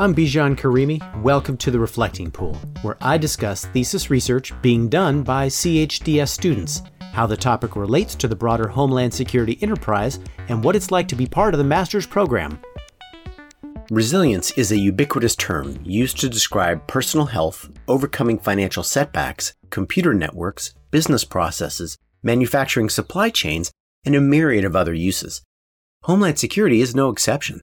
I'm Bijan Karimi. Welcome to the Reflecting Pool, where I discuss thesis research being done by CHDS students, how the topic relates to the broader Homeland Security enterprise, and what it's like to be part of the master's program. Resilience is a ubiquitous term used to describe personal health, overcoming financial setbacks, computer networks, business processes, manufacturing supply chains, and a myriad of other uses. Homeland Security is no exception.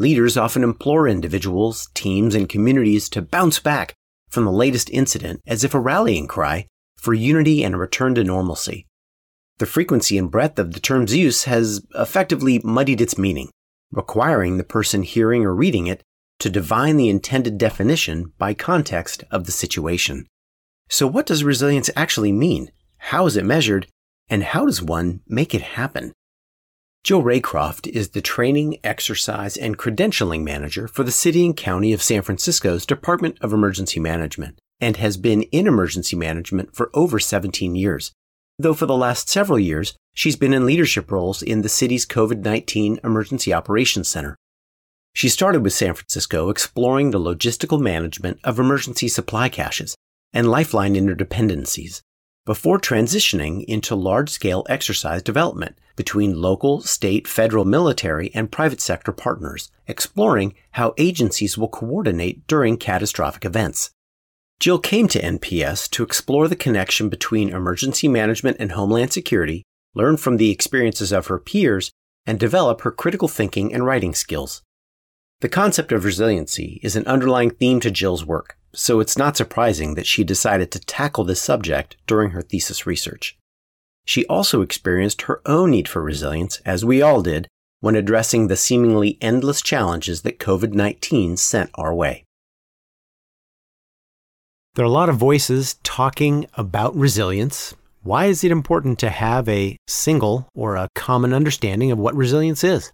Leaders often implore individuals, teams, and communities to bounce back from the latest incident as if a rallying cry for unity and a return to normalcy. The frequency and breadth of the term's use has effectively muddied its meaning, requiring the person hearing or reading it to divine the intended definition by context of the situation. So, what does resilience actually mean? How is it measured? And how does one make it happen? Jill Raycroft is the Training, Exercise, and Credentialing Manager for the City and County of San Francisco's Department of Emergency Management and has been in emergency management for over 17 years, though for the last several years, she's been in leadership roles in the city's COVID 19 Emergency Operations Center. She started with San Francisco exploring the logistical management of emergency supply caches and lifeline interdependencies before transitioning into large scale exercise development between local, state, federal, military, and private sector partners, exploring how agencies will coordinate during catastrophic events. Jill came to NPS to explore the connection between emergency management and homeland security, learn from the experiences of her peers, and develop her critical thinking and writing skills. The concept of resiliency is an underlying theme to Jill's work so it's not surprising that she decided to tackle this subject during her thesis research. She also experienced her own need for resilience, as we all did, when addressing the seemingly endless challenges that COVID 19 sent our way. There are a lot of voices talking about resilience. Why is it important to have a single or a common understanding of what resilience is?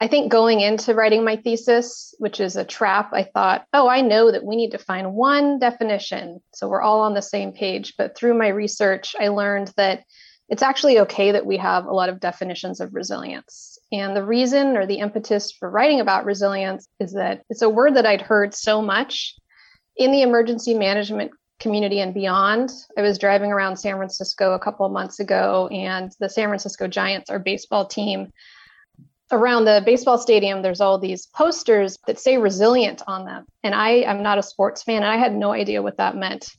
I think going into writing my thesis, which is a trap, I thought, oh, I know that we need to find one definition. So we're all on the same page. But through my research, I learned that it's actually okay that we have a lot of definitions of resilience. And the reason or the impetus for writing about resilience is that it's a word that I'd heard so much in the emergency management community and beyond. I was driving around San Francisco a couple of months ago, and the San Francisco Giants, our baseball team, around the baseball stadium there's all these posters that say resilient on them. And i am not a sports fan and i had no idea what that meant.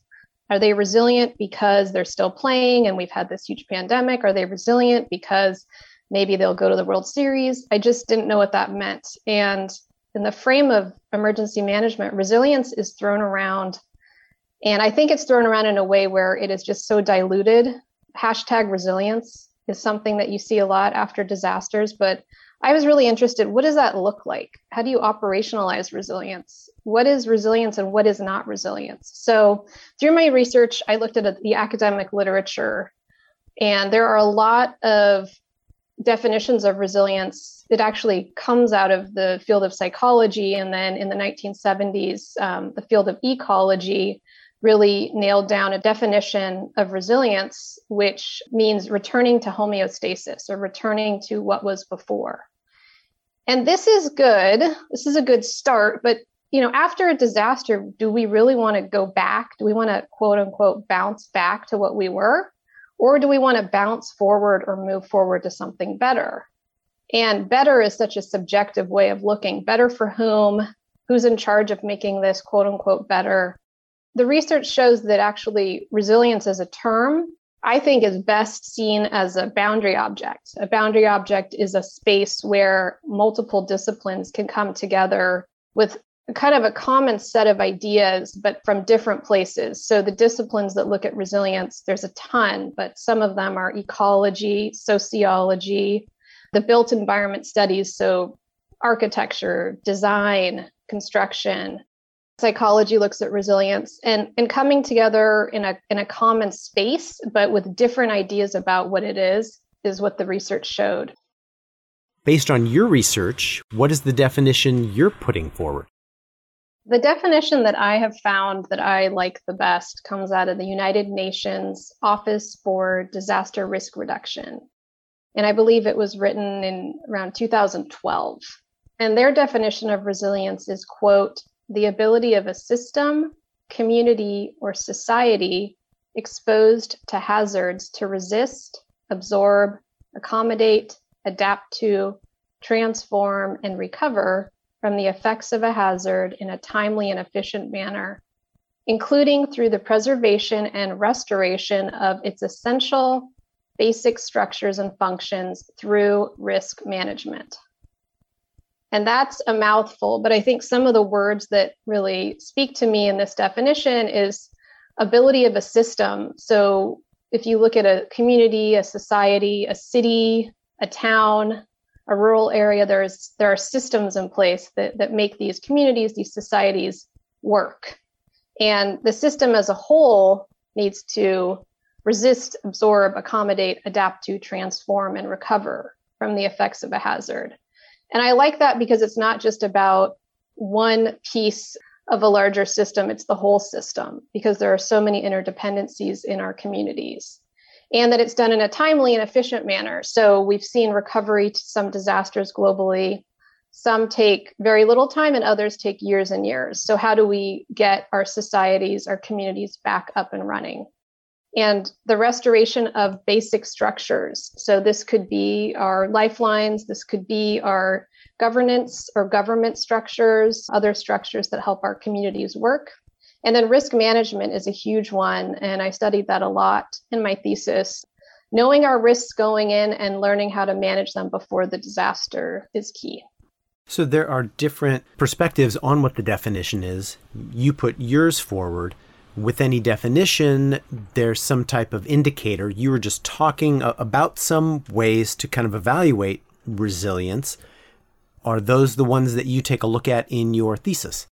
Are they resilient because they're still playing and we've had this huge pandemic? Are they resilient because maybe they'll go to the world series? I just didn't know what that meant. And in the frame of emergency management resilience is thrown around. And i think it's thrown around in a way where it is just so diluted. Hashtag resilience is something that you see a lot after disasters but I was really interested what does that look like? How do you operationalize resilience? What is resilience and what is not resilience? So, through my research, I looked at the academic literature, and there are a lot of definitions of resilience. It actually comes out of the field of psychology, and then in the 1970s, um, the field of ecology really nailed down a definition of resilience, which means returning to homeostasis or returning to what was before. And this is good. This is a good start, but you know, after a disaster, do we really want to go back? Do we want to quote unquote bounce back to what we were? Or do we want to bounce forward or move forward to something better? And better is such a subjective way of looking. Better for whom? Who's in charge of making this quote unquote better? The research shows that actually resilience as a term, I think, is best seen as a boundary object. A boundary object is a space where multiple disciplines can come together with kind of a common set of ideas, but from different places. So the disciplines that look at resilience, there's a ton, but some of them are ecology, sociology, the built environment studies. So architecture, design, construction, psychology looks at resilience and and coming together in a in a common space but with different ideas about what it is is what the research showed. Based on your research what is the definition you're putting forward? The definition that i have found that i like the best comes out of the united nations office for disaster risk reduction. And i believe it was written in around 2012 And their definition of resilience is, quote, the ability of a system, community, or society exposed to hazards to resist, absorb, accommodate, adapt to, transform, and recover from the effects of a hazard in a timely and efficient manner, including through the preservation and restoration of its essential basic structures and functions through risk management. And that's a mouthful, but I think some of the words that really speak to me in this definition is ability of a system. So if you look at a community, a society, a city, a town, a rural area, there's there are systems in place that, that make these communities, these societies work. And the system as a whole needs to resist, absorb, accommodate, adapt to, transform, and recover from the effects of a hazard. And I like that because it's not just about one piece of a larger system, it's the whole system because there are so many interdependencies in our communities. And that it's done in a timely and efficient manner. So we've seen recovery to some disasters globally. Some take very little time and others take years and years. So, how do we get our societies, our communities back up and running? And the restoration of basic structures. So, this could be our lifelines, this could be our governance or government structures, other structures that help our communities work. And then risk management is a huge one. And I studied that a lot in my thesis. Knowing our risks going in and learning how to manage them before the disaster is key. So, there are different perspectives on what the definition is. You put yours forward with any definition, there's some type of indicator. You were just talking about some ways to kind of evaluate resilience. Are those the ones that you take a look at in your thesis?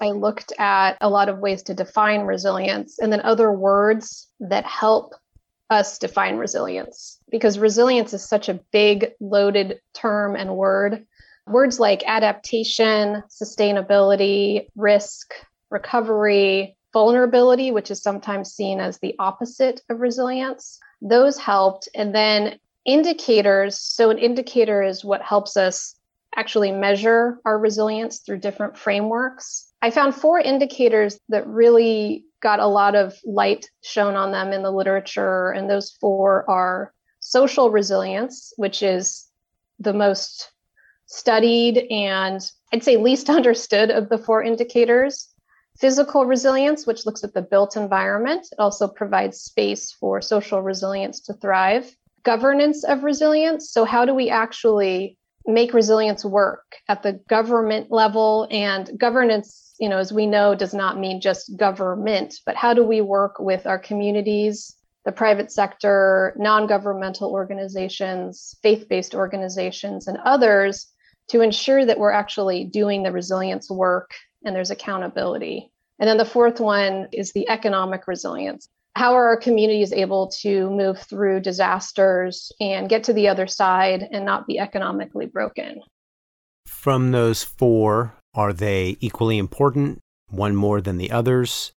I looked at a lot of ways to define resilience and then other words that help us define resilience because resilience is such a big, loaded term and word. Words like adaptation, sustainability, risk, recovery, vulnerability, which is sometimes seen as the opposite of resilience. Those helped. And then indicators. So, an indicator is what helps us actually measure our resilience through different frameworks. I found four indicators that really got a lot of light shown on them in the literature. And those four are social resilience, which is the most studied and I'd say least understood of the four indicators physical resilience, which looks at the built environment. It also provides space for social resilience to thrive. Governance of resilience. So, how do we actually make resilience work at the government level? And governance, you know, as we know, does not mean just government, but how do we work with our communities, the private sector, non governmental organizations, faith based organizations, and others to ensure that we're actually doing the resilience work and there's accountability. And then the fourth one is the economic resilience. How are our communities able to move through disasters and get to the other side and not be economically broken? From those four, are they equally important, one more than the others?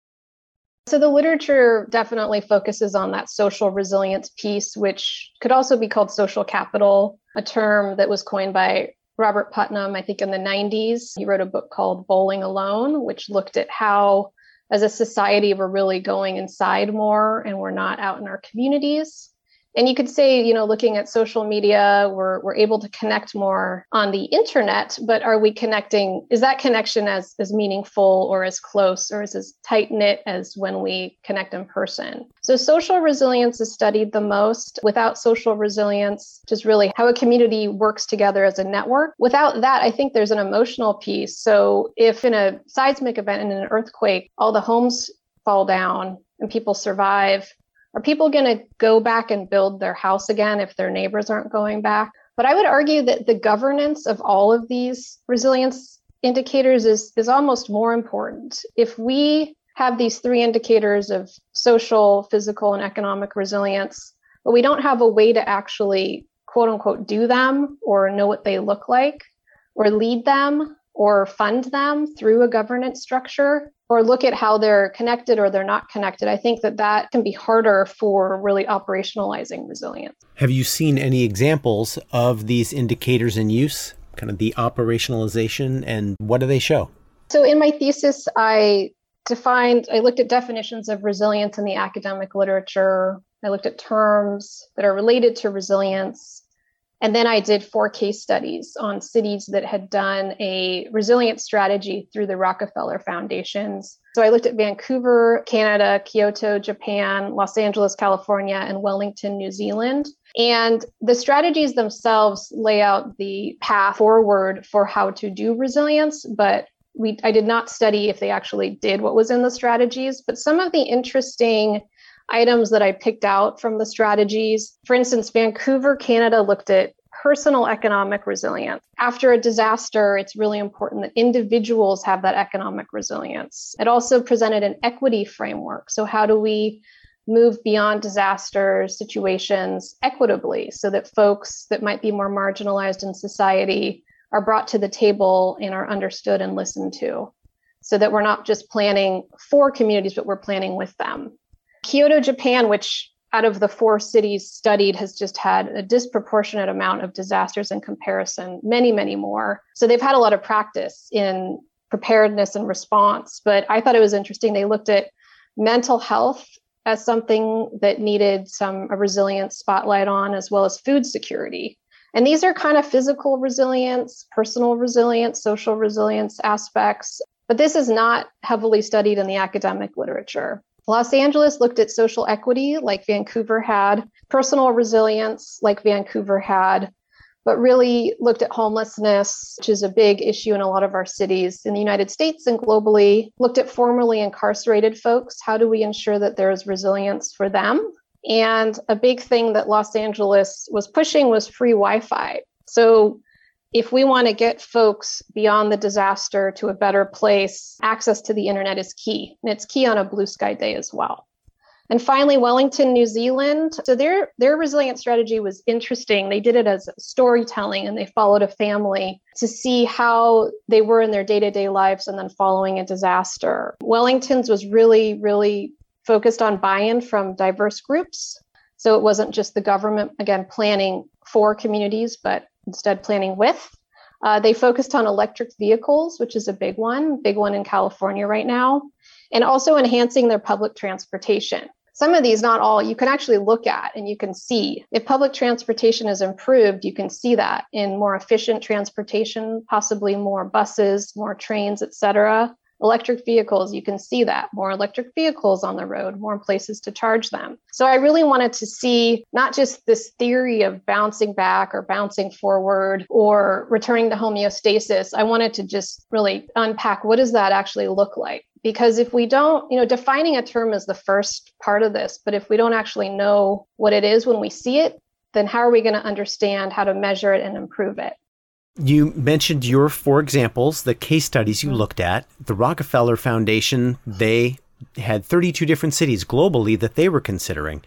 So, the literature definitely focuses on that social resilience piece, which could also be called social capital, a term that was coined by Robert Putnam, I think in the 90s. He wrote a book called Bowling Alone, which looked at how, as a society, we're really going inside more and we're not out in our communities and you could say you know looking at social media we're, we're able to connect more on the internet but are we connecting is that connection as as meaningful or as close or is as tight knit as when we connect in person? So social resilience is studied the most. Without social resilience just really how a community works together as a network without that i think there's an emotional piece. So if in a seismic event in an earthquake all the homes fall down and people survive are people going to go back and build their house again if their neighbors aren't going back? But I would argue that the governance of all of these resilience indicators is, is almost more important. If we have these three indicators of social, physical, and economic resilience, but we don't have a way to actually quote unquote do them or know what they look like or lead them or fund them through a governance structure, or look at how they're connected or they're not connected, I think that that can be harder for really operationalizing resilience. Have you seen any examples of these indicators in use? kind of the operationalization, and what do they show? So, in my thesis, I defined, I looked at definitions of resilience in the academic literature. I looked at terms that are related to resilience. And then I did four case studies on cities that had done a resilience strategy through the Rockefeller Foundations. So I looked at Vancouver, Canada, Kyoto, Japan, Los Angeles, California, and Wellington, New Zealand. And the strategies themselves lay out the path forward for how to do resilience, but we I did not study if they actually did what was in the strategies, but some of the interesting items that I picked out from the strategies, for instance, Vancouver, Canada looked at personal economic resilience. After a disaster, it's really important that individuals have that economic resilience. It also presented an equity framework. So, how do we move beyond disaster situations equitably so that folks that might be more marginalized in society are brought to the table and are understood and listened to so that we're not just planning for communities, but we're planning with them. Kyoto, Japan, which out of the four cities studied has just had a disproportionate amount of disasters in comparison, many, many more. So they've had a lot of practice in preparedness and response. But I thought it was interesting. They looked at mental health as something that needed some a resilient spotlight on, as well as food security. And these are kind of physical resilience, personal resilience, social resilience aspects. But this is not heavily studied in the academic literature. Los Angeles looked at social equity like Vancouver had, personal resilience like Vancouver had, but really looked at homelessness, which is a big issue in a lot of our cities in the United States and globally, looked at formerly incarcerated folks. How do we ensure that there is resilience for them? And a big thing that Los Angeles was pushing was free Wi Fi. So if we want to get folks beyond the disaster to a better place, access to the internet is key. And it's key on a blue sky day as well. And finally, Wellington, New Zealand. So their their resilient strategy was interesting. They did it as storytelling and they followed a family to see how they were in their day-to-day lives and then following a disaster. Wellington's was really, really focused on buy-in from diverse groups. So it wasn't just the government, again, planning for communities, but instead planning with. Uh, they focused on electric vehicles, which is a big one, big one in California right now, and also enhancing their public transportation. Some of these, not all, you can actually look at and you can see. If public transportation is improved, you can see that in more efficient transportation, possibly more buses, more trains, et cetera electric vehicles, you can see that more electric vehicles on the road, more places to charge them. So I really wanted to see not just this theory of bouncing back or bouncing forward or returning to homeostasis. I wanted to just really unpack what does that actually look like? Because if we don't, you know, defining a term is the first part of this, but if we don't actually know what it is when we see it, then how are we going to understand how to measure it and improve it? You mentioned your four examples, the case studies you mm-hmm. looked at. The Rockefeller Foundation, they had 32 different cities globally that they were considering.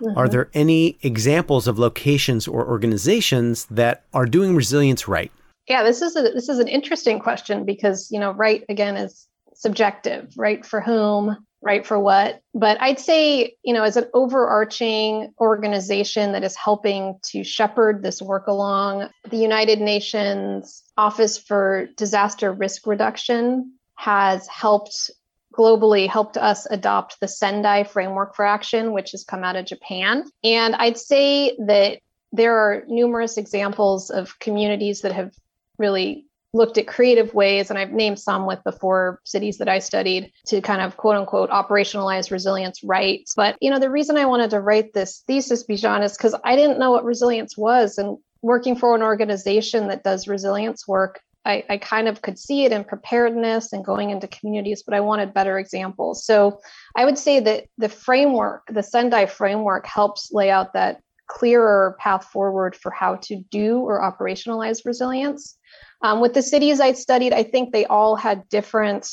Mm-hmm. Are there any examples of locations or organizations that are doing resilience right? Yeah, this is a this is an interesting question because, you know, right again is subjective, right? For whom, right for what but i'd say you know as an overarching organization that is helping to shepherd this work along the united nations office for disaster risk reduction has helped globally helped us adopt the sendai framework for action which has come out of japan. And i'd say that there are numerous examples of communities that have really looked at creative ways, and I've named some with the four cities that I studied to kind of quote unquote operationalize resilience right. But, you know, the reason I wanted to write this thesis, Bijan, is because I didn't know what resilience was. And working for an organization that does resilience work, I, I kind of could see it in preparedness and going into communities, but I wanted better examples. So I would say that the framework, the Sendai framework, helps lay out that clearer path forward for how to do or operationalize resilience. Um, with the cities I studied, I think they all had different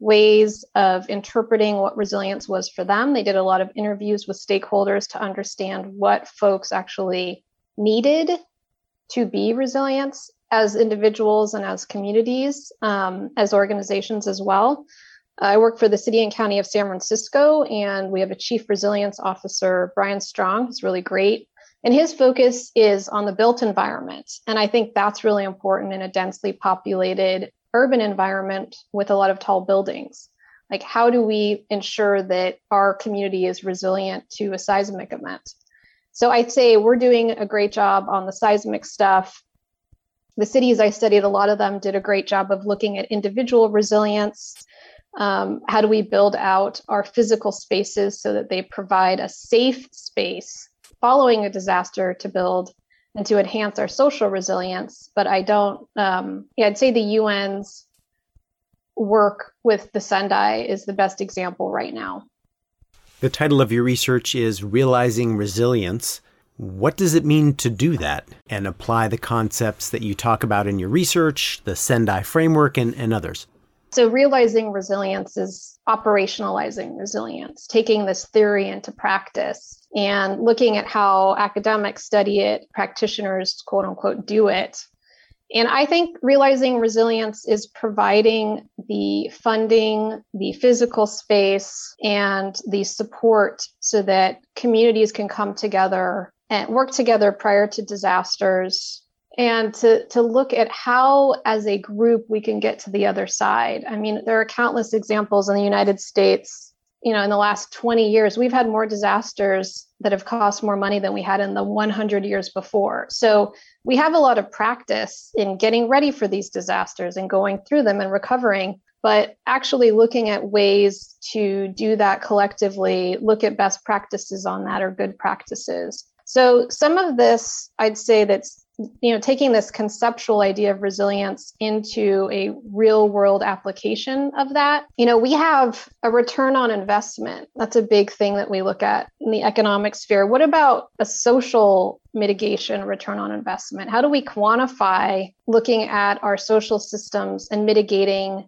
ways of interpreting what resilience was for them. They did a lot of interviews with stakeholders to understand what folks actually needed to be resilient as individuals and as communities, um, as organizations as well. I work for the city and county of San Francisco, and we have a chief resilience officer, Brian Strong, who's really great And his focus is on the built environment. And I think that's really important in a densely populated urban environment with a lot of tall buildings. Like, how do we ensure that our community is resilient to a seismic event? So I'd say we're doing a great job on the seismic stuff. The cities I studied, a lot of them did a great job of looking at individual resilience. Um, how do we build out our physical spaces so that they provide a safe space following a disaster to build and to enhance our social resilience? But I don't, um, yeah, I'd say the UN's work with the Sendai is the best example right now. The title of your research is Realizing Resilience. What does it mean to do that and apply the concepts that you talk about in your research, the Sendai framework, and, and others? So, realizing resilience is operationalizing resilience, taking this theory into practice and looking at how academics study it, practitioners, quote unquote, do it, and I think realizing resilience is providing the funding, the physical space, and the support so that communities can come together and work together prior to disasters and to, to look at how, as a group, we can get to the other side. I mean, there are countless examples in the United States. You know, in the last 20 years, we've had more disasters that have cost more money than we had in the 100 years before. So we have a lot of practice in getting ready for these disasters and going through them and recovering but actually looking at ways to do that collectively look at best practices on that or good practices so some of this i'd say that's you know taking this conceptual idea of resilience into a real world application of that you know we have a return on investment. That's a big thing that we look at in the economic sphere. What about a social mitigation return on investment? How do we quantify looking at our social systems and mitigating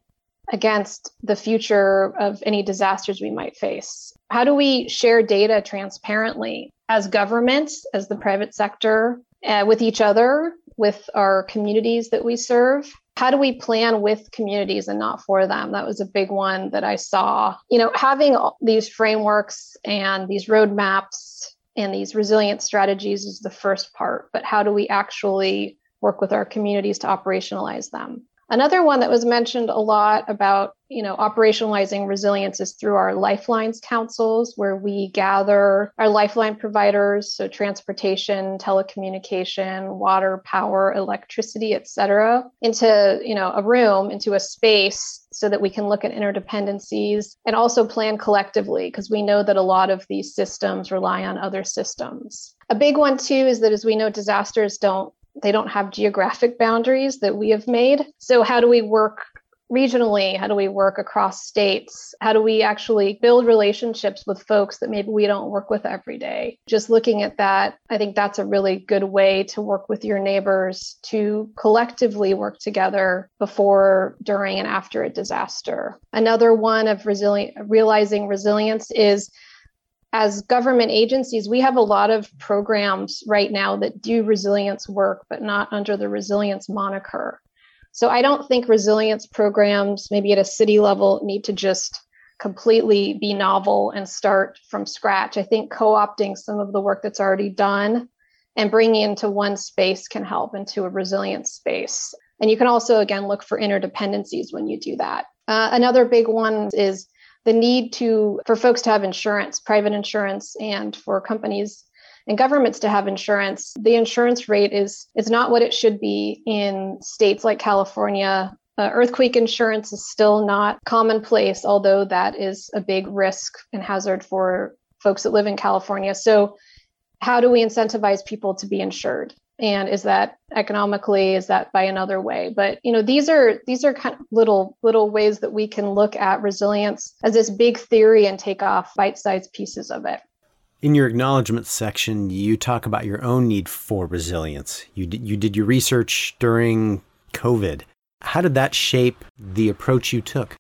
against the future of any disasters we might face? How do we share data transparently as governments as the private sector uh, with each other, with our communities that we serve. How do we plan with communities and not for them? That was a big one that I saw. You know, having these frameworks and these roadmaps and these resilient strategies is the first part, but how do we actually work with our communities to operationalize them? Another one that was mentioned a lot about, you know, operationalizing resilience is through our lifelines councils, where we gather our lifeline providers, so transportation, telecommunication, water, power, electricity, et cetera, into, you know, a room, into a space so that we can look at interdependencies and also plan collectively, because we know that a lot of these systems rely on other systems. A big one too is that as we know, disasters don't they don't have geographic boundaries that we have made. So, how do we work regionally? How do we work across states? How do we actually build relationships with folks that maybe we don't work with every day? Just looking at that, I think that's a really good way to work with your neighbors to collectively work together before, during, and after a disaster. Another one of resilient, realizing resilience is as government agencies, we have a lot of programs right now that do resilience work, but not under the resilience moniker. So I don't think resilience programs, maybe at a city level, need to just completely be novel and start from scratch. I think co opting some of the work that's already done and bringing into one space can help into a resilient space. And you can also, again, look for interdependencies when you do that. Uh, another big one is the need to for folks to have insurance, private insurance, and for companies and governments to have insurance. The insurance rate is is not what it should be in states like California. Uh, earthquake insurance is still not commonplace, although that is a big risk and hazard for folks that live in California. So, how do we incentivize people to be insured? And is that economically is that by another way? But you know these are these are kind of little little ways that we can look at resilience as this big theory and take off bite-sized pieces of it. In your acknowledgement section you talk about your own need for resilience. You did, you did your research during covid. How did that shape the approach you took?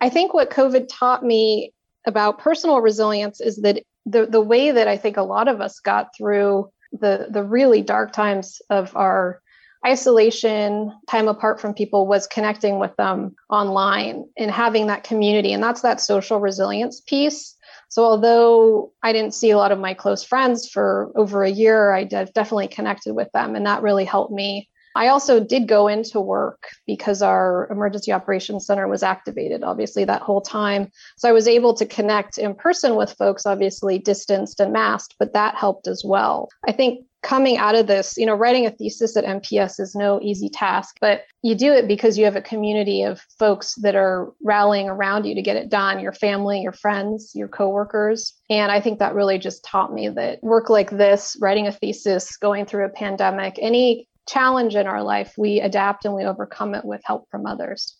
I think what covid taught me about personal resilience is that the, the way that i think a lot of us got through the the really dark times of our isolation time apart from people was connecting with them online and having that community. And that's that social resilience piece. So, although I didn't see a lot of my close friends for over a year, I definitely connected with them, and that really helped me I also did go into work because our emergency operations center was activated, obviously, that whole time. So I was able to connect in person with folks, obviously distanced and masked, but that helped as well. I think coming out of this, you know, writing a thesis at NPS is no easy task, but you do it because you have a community of folks that are rallying around you to get it done your family, your friends, your coworkers. And I think that really just taught me that work like this, writing a thesis, going through a pandemic, any challenge in our life, we adapt and we overcome it with help from others.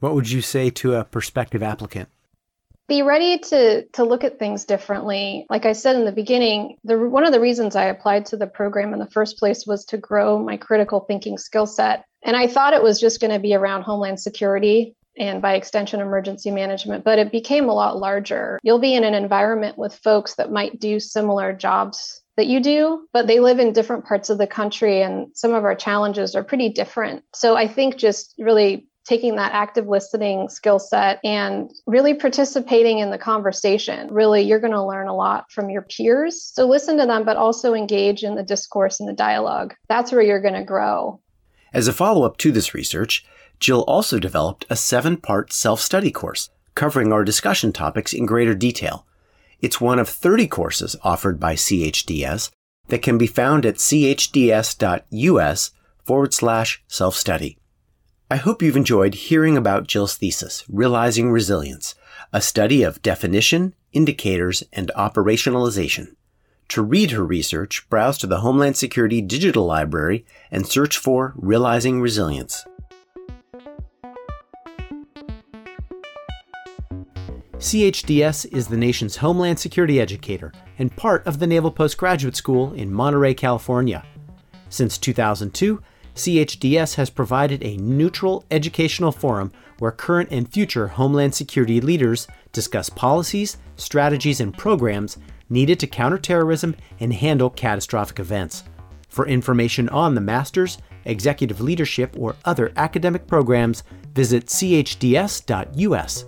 What would you say to a prospective applicant? Be ready to to look at things differently. Like I said in the beginning, the one of the reasons I applied to the program in the first place was to grow my critical thinking skill set. And I thought it was just going to be around homeland security and by extension emergency management but it became a lot larger you'll be in an environment with folks that might do similar jobs that you do, but they live in different parts of the country and some of our challenges are pretty different. So I think just really taking that active listening skill set and really participating in the conversation. Really, you're going to learn a lot from your peers. So listen to them, but also engage in the discourse and the dialogue. That's where you're going to grow. As a follow up to this research, Jill also developed a seven part self study course covering our discussion topics in greater detail. It's one of 30 courses offered by CHDS that can be found at chds.us forward slash self study. I hope you've enjoyed hearing about Jill's thesis, Realizing Resilience, a study of definition, indicators, and operationalization. To read her research, browse to the Homeland Security Digital Library and search for Realizing Resilience. CHDS is the nation's Homeland Security educator and part of the Naval Postgraduate School in Monterey, California. Since 2002, CHDS has provided a neutral educational forum where current and future Homeland Security leaders discuss policies, strategies, and programs needed to counter terrorism and handle catastrophic events. For information on the Master's, Executive Leadership, or other academic programs, visit chds.us.